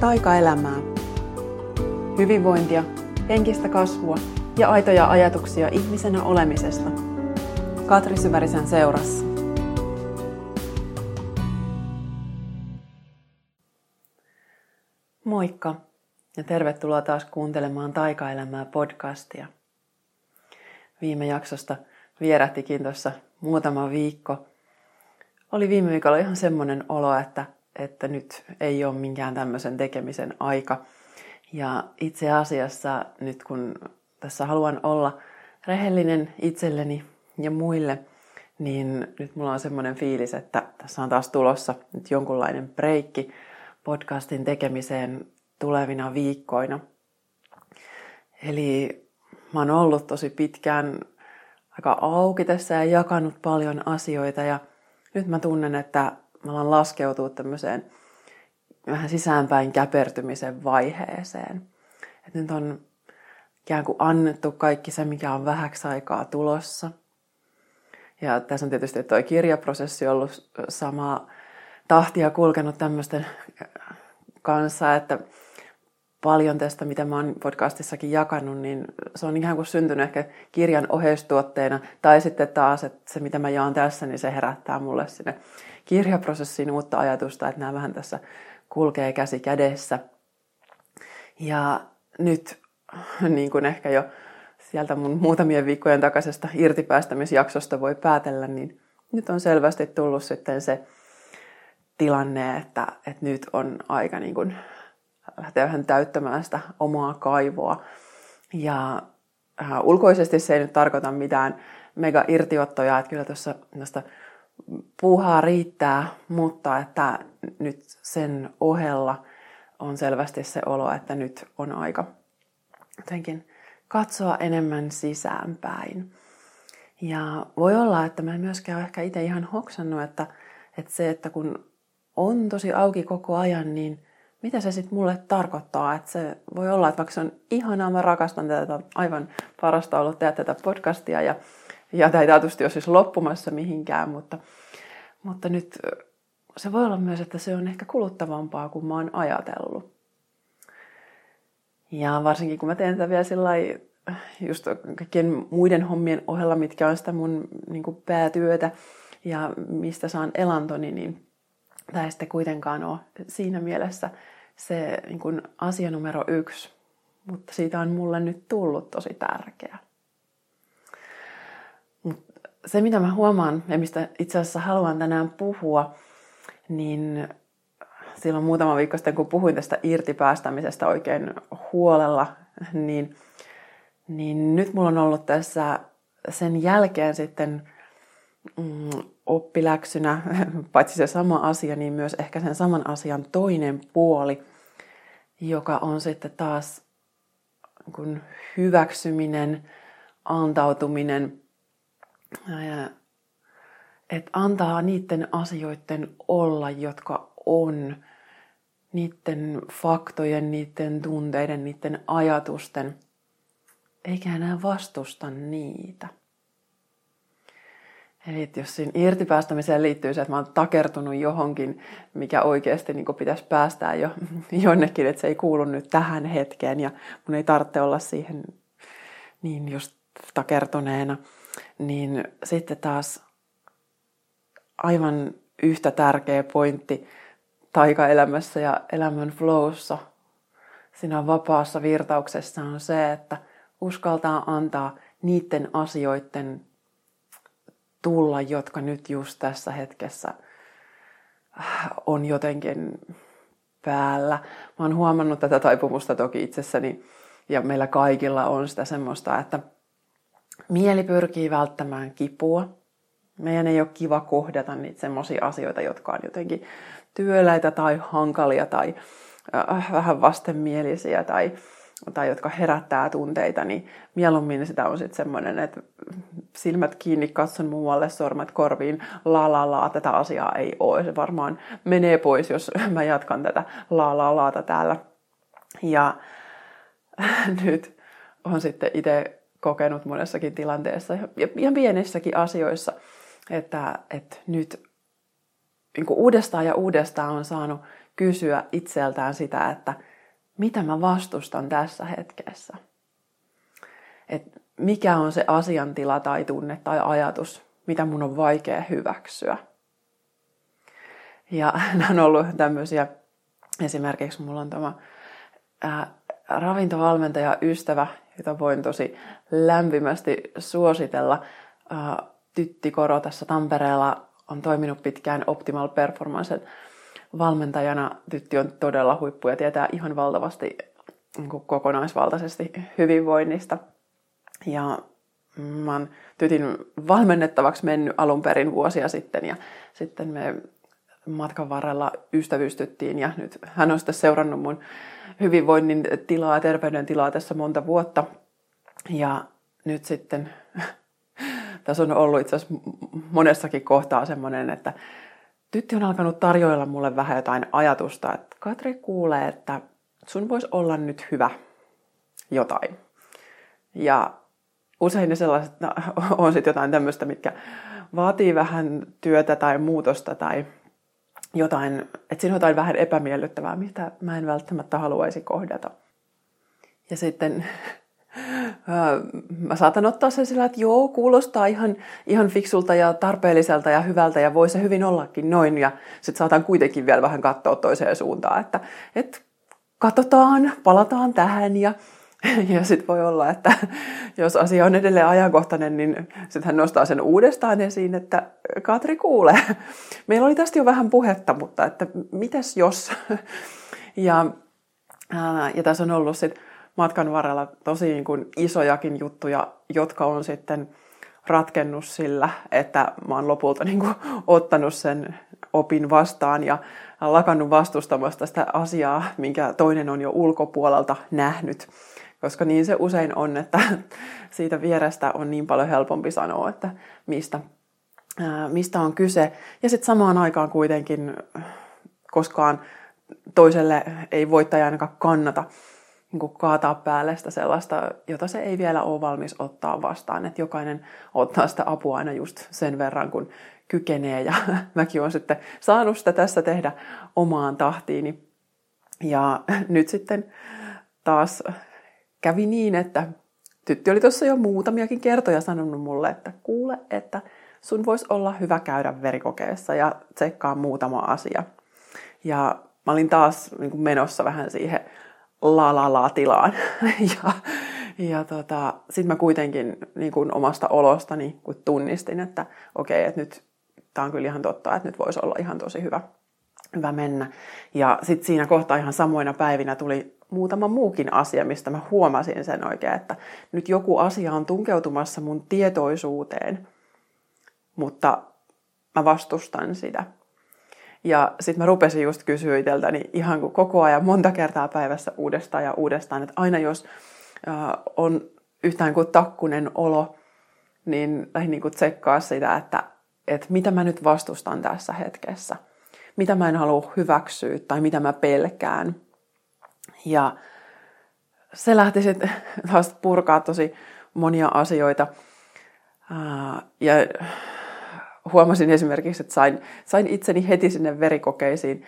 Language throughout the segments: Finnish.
taikaelämää. Hyvinvointia, henkistä kasvua ja aitoja ajatuksia ihmisenä olemisesta. Katri Syvärisen seurassa. Moikka ja tervetuloa taas kuuntelemaan Taikaelämää podcastia. Viime jaksosta vierähtikin tuossa muutama viikko. Oli viime viikolla ihan semmoinen olo, että että nyt ei ole minkään tämmöisen tekemisen aika. Ja itse asiassa nyt kun tässä haluan olla rehellinen itselleni ja muille, niin nyt mulla on semmoinen fiilis, että tässä on taas tulossa nyt jonkunlainen breikki podcastin tekemiseen tulevina viikkoina. Eli mä oon ollut tosi pitkään aika auki tässä ja jakanut paljon asioita ja nyt mä tunnen, että mä alan laskeutua tämmöiseen vähän sisäänpäin käpertymisen vaiheeseen. Et nyt on ikään kuin annettu kaikki se, mikä on vähäksi aikaa tulossa. Ja tässä on tietysti tuo kirjaprosessi ollut samaa tahtia kulkenut tämmöisten kanssa, että paljon tästä, mitä mä oon podcastissakin jakanut, niin se on ihan kuin syntynyt ehkä kirjan oheistuotteena. Tai sitten taas, että se mitä mä jaan tässä, niin se herättää mulle sinne kirjaprosessiin uutta ajatusta, että nämä vähän tässä kulkee käsi kädessä. Ja nyt, niin kuin ehkä jo sieltä mun muutamien viikkojen takaisesta irtipäästämisjaksosta voi päätellä, niin nyt on selvästi tullut sitten se tilanne, että, että nyt on aika niin kuin lähteä vähän täyttämään sitä omaa kaivoa. Ja äh, ulkoisesti se ei nyt tarkoita mitään mega irtiottoja, että kyllä tuossa puuhaa riittää, mutta että nyt sen ohella on selvästi se olo, että nyt on aika jotenkin katsoa enemmän sisäänpäin. Ja voi olla, että mä en myöskään ole ehkä itse ihan hoksannut, että, että se, että kun on tosi auki koko ajan, niin mitä se sitten mulle tarkoittaa? Että se voi olla, että vaikka se on ihanaa, mä rakastan tätä, aivan parasta ollut tehdä tätä podcastia ja ja tämä ei taatusti ole siis loppumassa mihinkään, mutta, mutta nyt se voi olla myös, että se on ehkä kuluttavampaa kuin mä oon ajatellut. Ja varsinkin kun mä teen tätä vielä sillä just kaikkien muiden hommien ohella, mitkä on sitä mun niin kuin päätyötä ja mistä saan elantoni, niin tämä ei sitten kuitenkaan ole siinä mielessä se niin kuin asia numero yksi, mutta siitä on mulle nyt tullut tosi tärkeä se, mitä mä huomaan ja mistä itse asiassa haluan tänään puhua, niin silloin muutama viikko sitten, kun puhuin tästä irtipäästämisestä oikein huolella, niin, niin nyt mulla on ollut tässä sen jälkeen sitten mm, oppiläksynä, paitsi se sama asia, niin myös ehkä sen saman asian toinen puoli, joka on sitten taas kun hyväksyminen, antautuminen – että antaa niiden asioiden olla, jotka on, niiden faktojen, niiden tunteiden, niiden ajatusten, eikä enää vastusta niitä. Eli että jos siinä irtipäästämiseen liittyy se, että mä oon takertunut johonkin, mikä oikeasti niin pitäisi päästää jo jonnekin, että se ei kuulu nyt tähän hetkeen ja mun ei tarvitse olla siihen niin just takertuneena – niin sitten taas aivan yhtä tärkeä pointti taikaelämässä ja elämän flowssa, siinä vapaassa virtauksessa on se, että uskaltaa antaa niiden asioiden tulla, jotka nyt just tässä hetkessä on jotenkin päällä. Mä oon huomannut tätä taipumusta toki itsessäni ja meillä kaikilla on sitä semmoista, että Mieli pyrkii välttämään kipua. Meidän ei ole kiva kohdata niitä semmoisia asioita, jotka on jotenkin työläitä tai hankalia tai äh, vähän vastenmielisiä tai, tai jotka herättää tunteita, niin mieluummin sitä on sitten semmoinen, että silmät kiinni, katson muualle, sormet korviin, la la la, tätä asiaa ei ole. Se varmaan menee pois, jos mä jatkan tätä la la laata täällä. Ja nyt on sitten itse kokenut monessakin tilanteessa ja ihan pienissäkin asioissa, että, että nyt niin uudestaan ja uudestaan on saanut kysyä itseltään sitä, että mitä mä vastustan tässä hetkessä. Et mikä on se asiantila tai tunne tai ajatus, mitä mun on vaikea hyväksyä. Ja nämä on ollut tämmöisiä, esimerkiksi mulla on tämä ää, ravintovalmentaja ystävä, jota voin tosi lämpimästi suositella. Tytti Koro tässä Tampereella on toiminut pitkään Optimal Performance valmentajana. Tytti on todella huippu ja tietää ihan valtavasti niin kokonaisvaltaisesti hyvinvoinnista. Ja mä oon tytin valmennettavaksi mennyt alun perin vuosia sitten ja sitten me matkan varrella ystävystyttiin ja nyt hän on sitten seurannut mun hyvinvoinnin tilaa ja terveyden tilaa tässä monta vuotta. Ja nyt sitten tässä on ollut itse asiassa monessakin kohtaa semmoinen, että tytti on alkanut tarjoilla mulle vähän jotain ajatusta, että Katri kuulee, että sun voisi olla nyt hyvä jotain. Ja usein ne sellaiset no, on sitten jotain tämmöistä, mitkä vaatii vähän työtä tai muutosta tai jotain, että siinä on jotain vähän epämiellyttävää, mitä mä en välttämättä haluaisi kohdata. Ja sitten mä saatan ottaa sen sillä, että joo, kuulostaa ihan, ihan fiksulta ja tarpeelliselta ja hyvältä ja voi se hyvin ollakin noin. Ja sitten saatan kuitenkin vielä vähän katsoa toiseen suuntaan, että, että katsotaan, palataan tähän ja ja sitten voi olla, että jos asia on edelleen ajankohtainen, niin sitten hän nostaa sen uudestaan esiin, että Katri kuulee. Meillä oli tästä jo vähän puhetta, mutta että mitäs jos? Ja, ja tässä on ollut sitten matkan varrella tosi niin kuin isojakin juttuja, jotka on sitten ratkennut sillä, että mä oon lopulta niin kuin ottanut sen opin vastaan ja lakannut vastustamasta sitä asiaa, minkä toinen on jo ulkopuolelta nähnyt. Koska niin se usein on, että siitä vierestä on niin paljon helpompi sanoa, että mistä, mistä on kyse. Ja sitten samaan aikaan kuitenkin koskaan toiselle ei voittaja ainakaan kannata niin kuin kaataa päälle sitä sellaista, jota se ei vielä ole valmis ottaa vastaan. Että jokainen ottaa sitä apua aina just sen verran, kun kykenee. Ja mäkin olen sitten saanut sitä tässä tehdä omaan tahtiini. Ja nyt sitten taas kävi niin, että tytti oli tuossa jo muutamiakin kertoja sanonut mulle, että kuule, että sun voisi olla hyvä käydä verikokeessa ja tsekkaa muutama asia. Ja mä olin taas niin kuin menossa vähän siihen la la la tilaan. ja ja tota, sitten mä kuitenkin niin kuin omasta olostani kun tunnistin, että okei, okay, että nyt tämä on kyllä ihan totta, että nyt voisi olla ihan tosi hyvä, hyvä mennä. Ja sitten siinä kohtaa ihan samoina päivinä tuli muutama muukin asia, mistä mä huomasin sen oikein, että nyt joku asia on tunkeutumassa mun tietoisuuteen, mutta mä vastustan sitä. Ja sitten mä rupesin just kysyä itseltäni ihan kuin koko ajan monta kertaa päivässä uudestaan ja uudestaan, että aina jos äh, on yhtään kuin takkunen olo, niin lähdin niin kuin tsekkaa sitä, että, että mitä mä nyt vastustan tässä hetkessä. Mitä mä en halua hyväksyä tai mitä mä pelkään. Ja se lähti sitten taas purkaa tosi monia asioita. Ja huomasin esimerkiksi, että sain, sain itseni heti sinne verikokeisiin,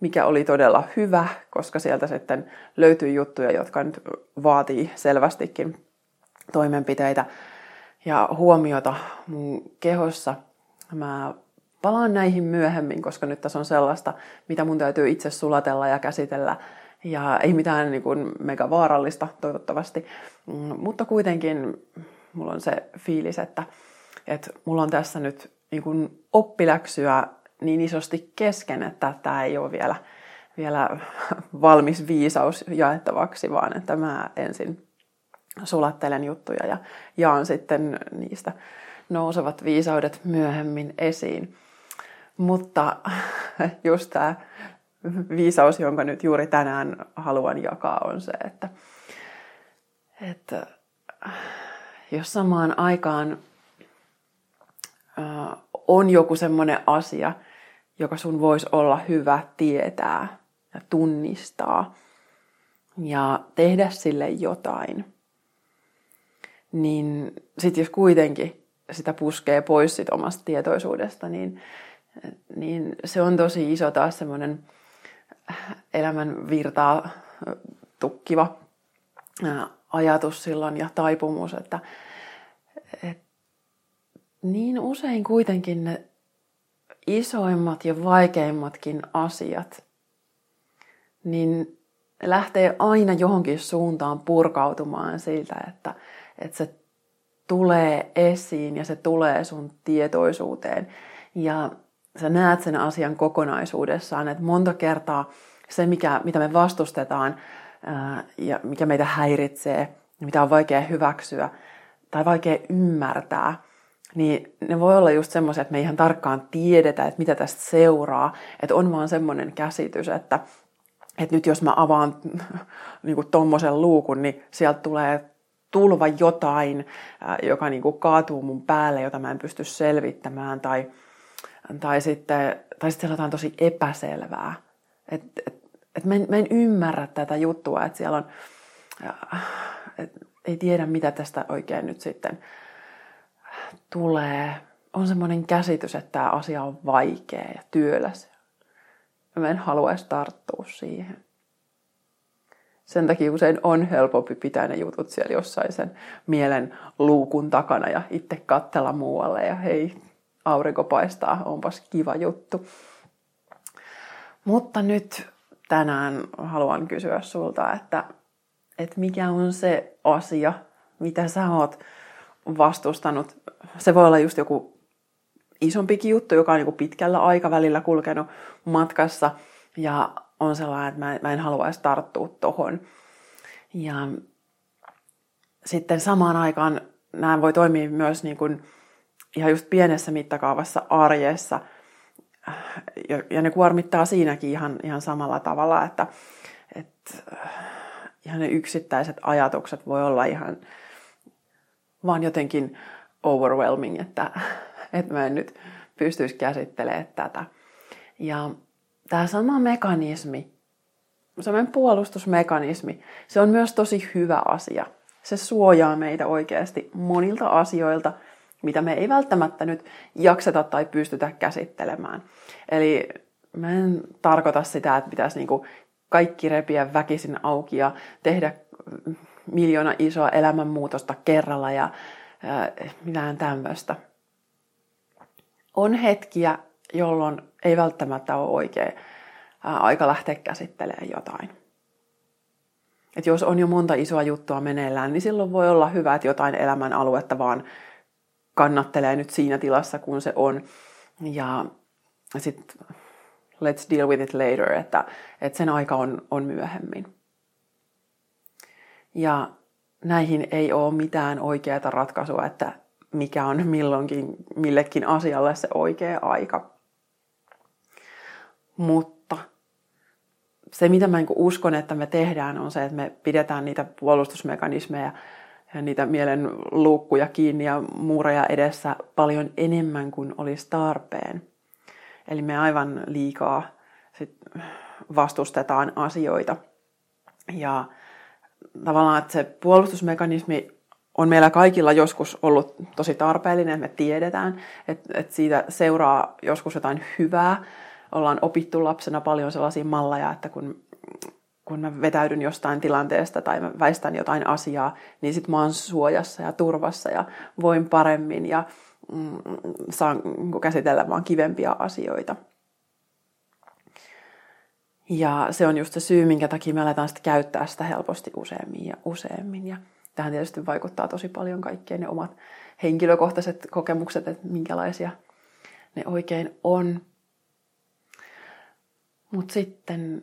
mikä oli todella hyvä, koska sieltä sitten löytyi juttuja, jotka nyt vaatii selvästikin toimenpiteitä ja huomiota mun kehossa. Mä palaan näihin myöhemmin, koska nyt tässä on sellaista, mitä mun täytyy itse sulatella ja käsitellä ja ei mitään niin kuin mega vaarallista toivottavasti, mm, mutta kuitenkin mulla on se fiilis, että, että mulla on tässä nyt niin kuin oppiläksyä niin isosti kesken, että tämä ei ole vielä, vielä valmis viisaus jaettavaksi, vaan että mä ensin sulattelen juttuja ja jaan sitten niistä nousevat viisaudet myöhemmin esiin. Mutta just tämä viisaus, jonka nyt juuri tänään haluan jakaa, on se, että, että jos samaan aikaan on joku semmoinen asia, joka sun voisi olla hyvä tietää ja tunnistaa ja tehdä sille jotain, niin sitten jos kuitenkin sitä puskee pois sit omasta tietoisuudesta, niin, niin se on tosi iso taas semmoinen elämän virtaa tukkiva ajatus silloin ja taipumus, että, että niin usein kuitenkin ne isoimmat ja vaikeimmatkin asiat, niin lähtee aina johonkin suuntaan purkautumaan siitä, että, että se tulee esiin ja se tulee sun tietoisuuteen. Ja sä näet sen asian kokonaisuudessaan, että monta kertaa se, mikä, mitä me vastustetaan ää, ja mikä meitä häiritsee, mitä on vaikea hyväksyä tai vaikea ymmärtää, niin ne voi olla just semmoisia, että me ihan tarkkaan tiedetä, että mitä tästä seuraa. Että on vaan semmoinen käsitys, että, että nyt jos mä avaan niin tommosen luukun, niin sieltä tulee tulva jotain, joka niin kaatuu mun päälle, jota mä en pysty selvittämään, tai, tai sitten, tai sitten jotain tosi epäselvää. Et, et, et mä, en, mä en ymmärrä tätä juttua, että siellä on, et, ei tiedä mitä tästä oikein nyt sitten tulee. On semmoinen käsitys, että tämä asia on vaikea ja työläs. Mä en haluaisi tarttua siihen. Sen takia usein on helpompi pitää ne jutut siellä jossain sen mielen luukun takana ja itse katsella muualle ja hei, aurinko paistaa, onpas kiva juttu. Mutta nyt tänään haluan kysyä sulta, että, että mikä on se asia, mitä sä oot vastustanut. Se voi olla just joku isompikin juttu, joka on niin pitkällä aikavälillä kulkenut matkassa ja on sellainen, että mä, mä en haluaisi tarttua tohon. Ja sitten samaan aikaan nämä voi toimia myös niin kuin ihan just pienessä mittakaavassa arjessa. Ja, ne kuormittaa siinäkin ihan, ihan samalla tavalla, että, että ihan ne yksittäiset ajatukset voi olla ihan vaan jotenkin overwhelming, että, että mä en nyt pystyisi käsittelemään tätä. Ja tämä sama mekanismi, semmoinen puolustusmekanismi, se on myös tosi hyvä asia. Se suojaa meitä oikeasti monilta asioilta, mitä me ei välttämättä nyt jakseta tai pystytä käsittelemään. Eli mä en tarkoita sitä, että pitäisi niinku kaikki repiä väkisin auki ja tehdä miljoona isoa elämänmuutosta kerralla ja äh, mitään tämmöistä. On hetkiä, jolloin ei välttämättä ole oikea aika lähteä käsittelemään jotain. Et jos on jo monta isoa juttua meneillään, niin silloin voi olla hyvä, että jotain elämän aluetta vaan kannattelee nyt siinä tilassa, kun se on. Ja sitten let's deal with it later, että, että sen aika on, on myöhemmin. Ja näihin ei ole mitään oikeaa ratkaisua, että mikä on milloinkin millekin asialle se oikea aika. Mutta se, mitä mä niinku uskon, että me tehdään, on se, että me pidetään niitä puolustusmekanismeja ja niitä mielen luukkuja kiinni ja muureja edessä paljon enemmän kuin olisi tarpeen. Eli me aivan liikaa sit vastustetaan asioita. Ja tavallaan, että se puolustusmekanismi on meillä kaikilla joskus ollut tosi tarpeellinen, me tiedetään, että, että siitä seuraa joskus jotain hyvää. Ollaan opittu lapsena paljon sellaisia malleja, että kun, kun mä vetäydyn jostain tilanteesta tai mä väistän jotain asiaa, niin sit mä oon suojassa ja turvassa ja voin paremmin ja mm, saan käsitellä vaan kivempia asioita. Ja se on just se syy, minkä takia me aletaan sitten käyttää sitä helposti useammin ja useammin. Ja tähän tietysti vaikuttaa tosi paljon kaikkien ne omat henkilökohtaiset kokemukset, että minkälaisia ne oikein on. Mutta sitten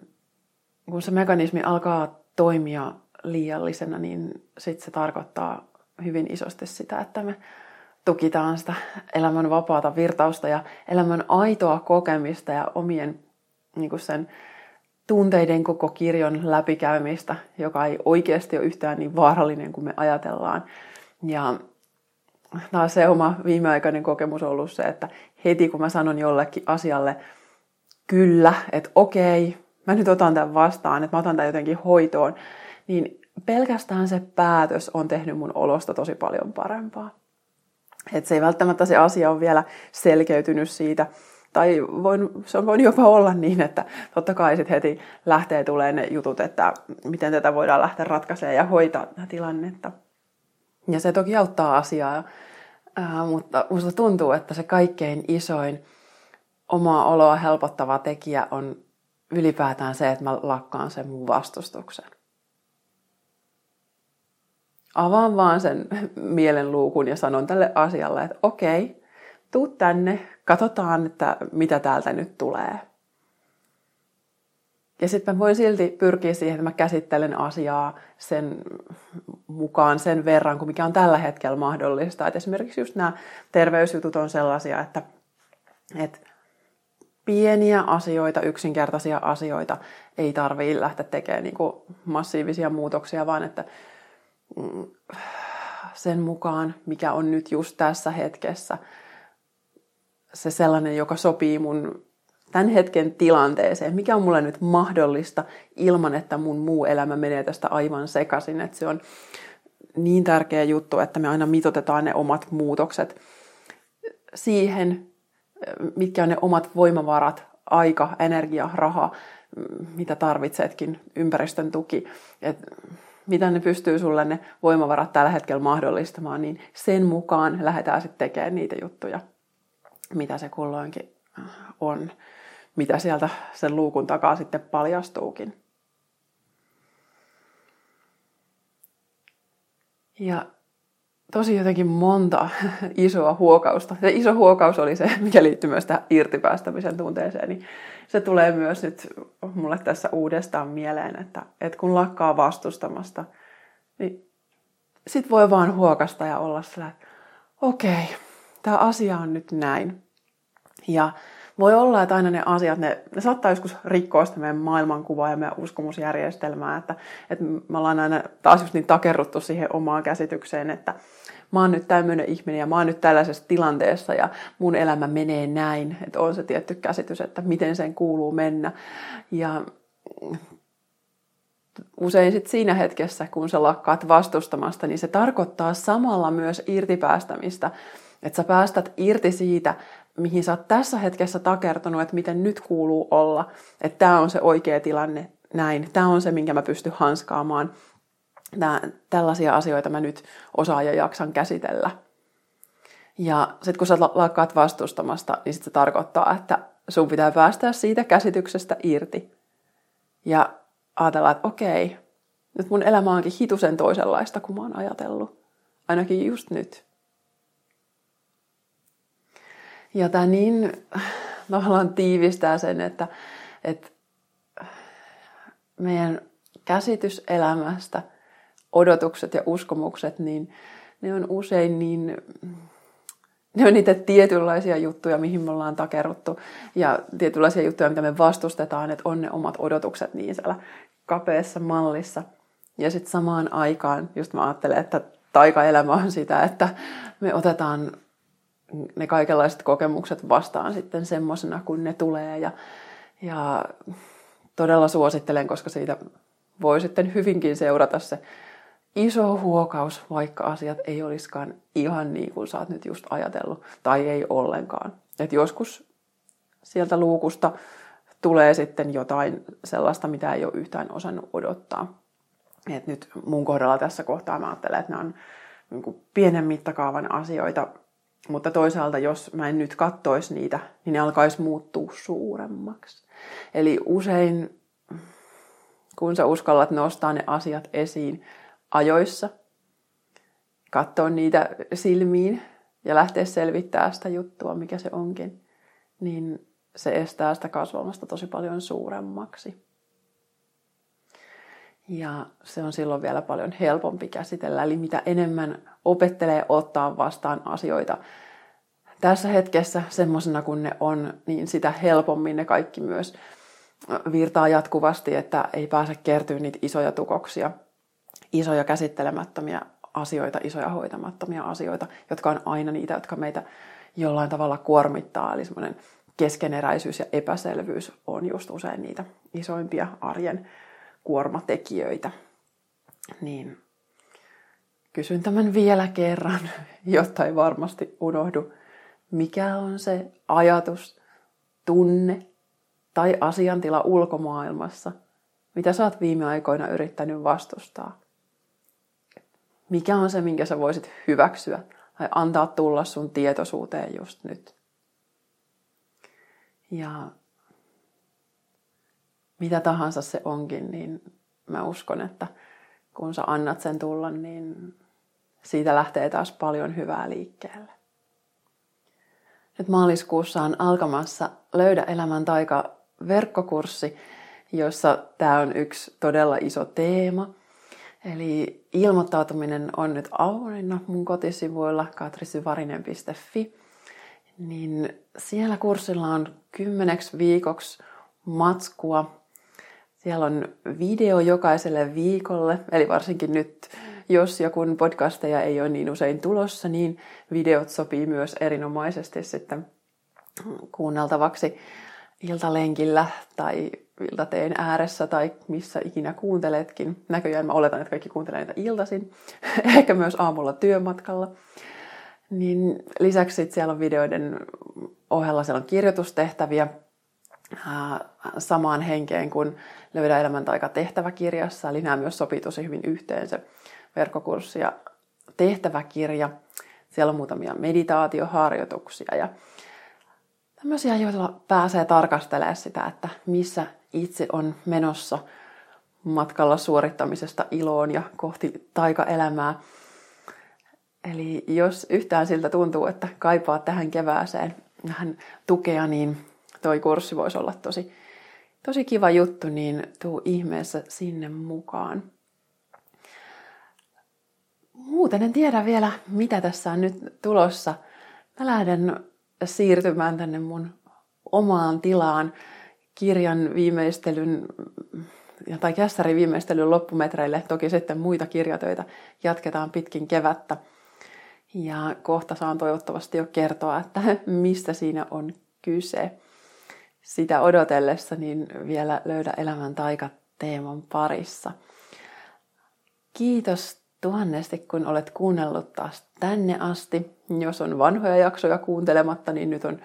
kun se mekanismi alkaa toimia liiallisena, niin sitten se tarkoittaa hyvin isosti sitä, että me tukitaan sitä elämän vapaata virtausta ja elämän aitoa kokemista ja omien niin sen tunteiden koko kirjon läpikäymistä, joka ei oikeasti ole yhtään niin vaarallinen kuin me ajatellaan. Ja taas se oma viimeaikainen kokemus on ollut se, että heti kun mä sanon jollekin asialle kyllä, että okei, mä nyt otan tämän vastaan, että mä otan tämän jotenkin hoitoon, niin pelkästään se päätös on tehnyt mun olosta tosi paljon parempaa. Että se ei välttämättä se asia on vielä selkeytynyt siitä Tai voin, se on voinut jopa olla niin, että totta kai sitten heti lähtee tulee ne jutut, että miten tätä voidaan lähteä ratkaisemaan ja hoitaa tätä tilannetta. Ja se toki auttaa asiaa, ää, mutta musta tuntuu, että se kaikkein isoin omaa oloa helpottava tekijä on ylipäätään se, että mä lakkaan sen mun vastustuksen. Avaan vaan sen mielenluukun ja sanon tälle asialle, että okei, tuu tänne, katsotaan, että mitä täältä nyt tulee. Ja sitten mä voin silti pyrkiä siihen, että mä käsittelen asiaa sen mukaan sen verran, kuin mikä on tällä hetkellä mahdollista. Et esimerkiksi just nämä terveysjutut on sellaisia, että, että pieniä asioita, yksinkertaisia asioita ei tarvitse lähteä tekemään niin massiivisia muutoksia, vaan että mm, sen mukaan, mikä on nyt just tässä hetkessä, se sellainen, joka sopii mun tämän hetken tilanteeseen, mikä on mulle nyt mahdollista ilman, että mun muu elämä menee tästä aivan sekaisin. Että se on niin tärkeä juttu, että me aina mitotetaan ne omat muutokset siihen, mitkä on ne omat voimavarat, aika, energia, raha, mitä tarvitsetkin, ympäristön tuki, että mitä ne pystyy sulle ne voimavarat tällä hetkellä mahdollistamaan, niin sen mukaan lähdetään sitten tekemään niitä juttuja, mitä se kulloinkin on, mitä sieltä sen luukun takaa sitten paljastuukin. Ja tosi jotenkin monta isoa huokausta. Se iso huokaus oli se, mikä liittyy myös tähän irtipäästämisen tunteeseen. Niin se tulee myös nyt mulle tässä uudestaan mieleen, että, että kun lakkaa vastustamasta, niin sit voi vaan huokasta ja olla sillä, että okei, tämä asia on nyt näin. Ja voi olla, että aina ne asiat, ne, ne saattaa joskus rikkoa sitä meidän maailmankuvaa ja meidän uskomusjärjestelmää, että, että me ollaan aina taas just niin takerruttu siihen omaan käsitykseen, että mä oon nyt tämmöinen ihminen ja mä oon nyt tällaisessa tilanteessa ja mun elämä menee näin, että on se tietty käsitys, että miten sen kuuluu mennä. Ja usein sit siinä hetkessä, kun sä lakkaat vastustamasta, niin se tarkoittaa samalla myös irtipäästämistä, että sä päästät irti siitä mihin sä oot tässä hetkessä takertunut, että miten nyt kuuluu olla, että tämä on se oikea tilanne näin, tämä on se, minkä mä pystyn hanskaamaan, Tää, tällaisia asioita mä nyt osaan ja jaksan käsitellä. Ja sitten kun sä lakkaat vastustamasta, niin sit se tarkoittaa, että sun pitää päästä siitä käsityksestä irti. Ja ajatella, että okei, nyt mun elämä onkin hitusen toisenlaista kuin mä oon ajatellut. Ainakin just nyt. Ja tämä niin tavallaan tiivistää sen, että, että meidän käsitys elämästä, odotukset ja uskomukset, niin ne on usein niin, ne on niitä tietynlaisia juttuja, mihin me ollaan takeruttu, ja tietynlaisia juttuja, mitä me vastustetaan, että on ne omat odotukset niin siellä kapeassa mallissa. Ja sitten samaan aikaan, just mä ajattelen, että taikaelämä on sitä, että me otetaan ne kaikenlaiset kokemukset vastaan sitten semmoisena, kun ne tulee. Ja, ja todella suosittelen, koska siitä voi sitten hyvinkin seurata se iso huokaus, vaikka asiat ei olisikaan ihan niin kuin sä oot nyt just ajatellut, tai ei ollenkaan. Et joskus sieltä luukusta tulee sitten jotain sellaista, mitä ei ole yhtään osannut odottaa. Et nyt mun kohdalla tässä kohtaa mä ajattelen, että nämä on niin pienen mittakaavan asioita, mutta toisaalta, jos mä en nyt kattoisi niitä, niin ne alkaisi muuttua suuremmaksi. Eli usein, kun sä uskallat nostaa ne asiat esiin ajoissa, katsoa niitä silmiin ja lähteä selvittämään sitä juttua, mikä se onkin, niin se estää sitä kasvamasta tosi paljon suuremmaksi. Ja se on silloin vielä paljon helpompi käsitellä. Eli mitä enemmän opettelee ottaa vastaan asioita tässä hetkessä semmoisena kuin ne on, niin sitä helpommin ne kaikki myös virtaa jatkuvasti, että ei pääse kertyä niitä isoja tukoksia, isoja käsittelemättömiä asioita, isoja hoitamattomia asioita, jotka on aina niitä, jotka meitä jollain tavalla kuormittaa. Eli semmoinen keskeneräisyys ja epäselvyys on just usein niitä isoimpia arjen kuormatekijöitä. Niin kysyn tämän vielä kerran, jotta ei varmasti unohdu, mikä on se ajatus tunne tai asiantila ulkomaailmassa, mitä sä oot viime aikoina yrittänyt vastustaa. Mikä on se, minkä sä voisit hyväksyä tai antaa tulla sun tietoisuuteen just nyt. Ja mitä tahansa se onkin, niin mä uskon, että kun sä annat sen tulla, niin siitä lähtee taas paljon hyvää liikkeelle. Nyt maaliskuussa on alkamassa Löydä elämän taika verkkokurssi, jossa tämä on yksi todella iso teema. Eli ilmoittautuminen on nyt avoinna mun kotisivuilla katrisyvarinen.fi. Niin siellä kurssilla on kymmeneksi viikoksi matskua siellä on video jokaiselle viikolle, eli varsinkin nyt, jos ja kun podcasteja ei ole niin usein tulossa, niin videot sopii myös erinomaisesti sitten kuunneltavaksi iltalenkillä tai iltateen ääressä tai missä ikinä kuunteletkin. Näköjään mä oletan, että kaikki kuuntelee niitä iltaisin, ehkä myös aamulla työmatkalla. Niin lisäksi siellä on videoiden ohella siellä on kirjoitustehtäviä, samaan henkeen kuin Löydä elämän taika tehtäväkirjassa. Eli nämä myös sopii tosi hyvin yhteen se verkkokurssi ja tehtäväkirja. Siellä on muutamia meditaatioharjoituksia ja tämmöisiä, joilla pääsee tarkastelemaan sitä, että missä itse on menossa matkalla suorittamisesta iloon ja kohti taikaelämää. Eli jos yhtään siltä tuntuu, että kaipaa tähän kevääseen vähän tukea, niin toi kurssi voisi olla tosi, tosi kiva juttu, niin tuu ihmeessä sinne mukaan. Muuten en tiedä vielä, mitä tässä on nyt tulossa. Mä lähden siirtymään tänne mun omaan tilaan kirjan viimeistelyn tai kässärin viimeistelyn loppumetreille. Toki sitten muita kirjatöitä jatketaan pitkin kevättä. Ja kohta saan toivottavasti jo kertoa, että mistä siinä on kyse sitä odotellessa, niin vielä löydä elämän taika teeman parissa. Kiitos tuhannesti, kun olet kuunnellut taas tänne asti. Jos on vanhoja jaksoja kuuntelematta, niin nyt on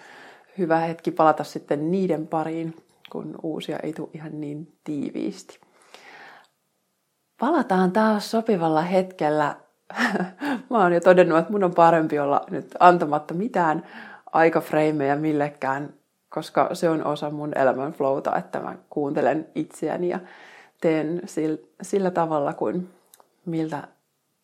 hyvä hetki palata sitten niiden pariin, kun uusia ei tule ihan niin tiiviisti. Palataan taas sopivalla hetkellä. Mä oon jo todennut, että mun on parempi olla nyt antamatta mitään aikafreimejä millekään koska se on osa mun elämän flowta, että mä kuuntelen itseäni ja teen sillä tavalla kuin miltä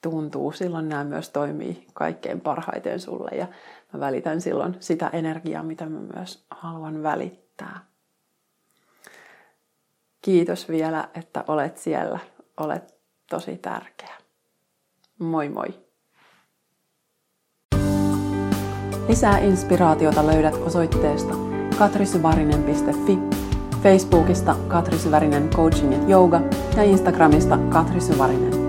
tuntuu. Silloin nämä myös toimii kaikkein parhaiten sulle ja mä välitän silloin sitä energiaa, mitä mä myös haluan välittää. Kiitos vielä, että olet siellä. Olet tosi tärkeä. Moi moi! Lisää inspiraatiota löydät osoitteesta katrisyvarinen.fi, Facebookista Katri Syvärinen Coaching ja Yoga ja Instagramista Katri Syvärinen.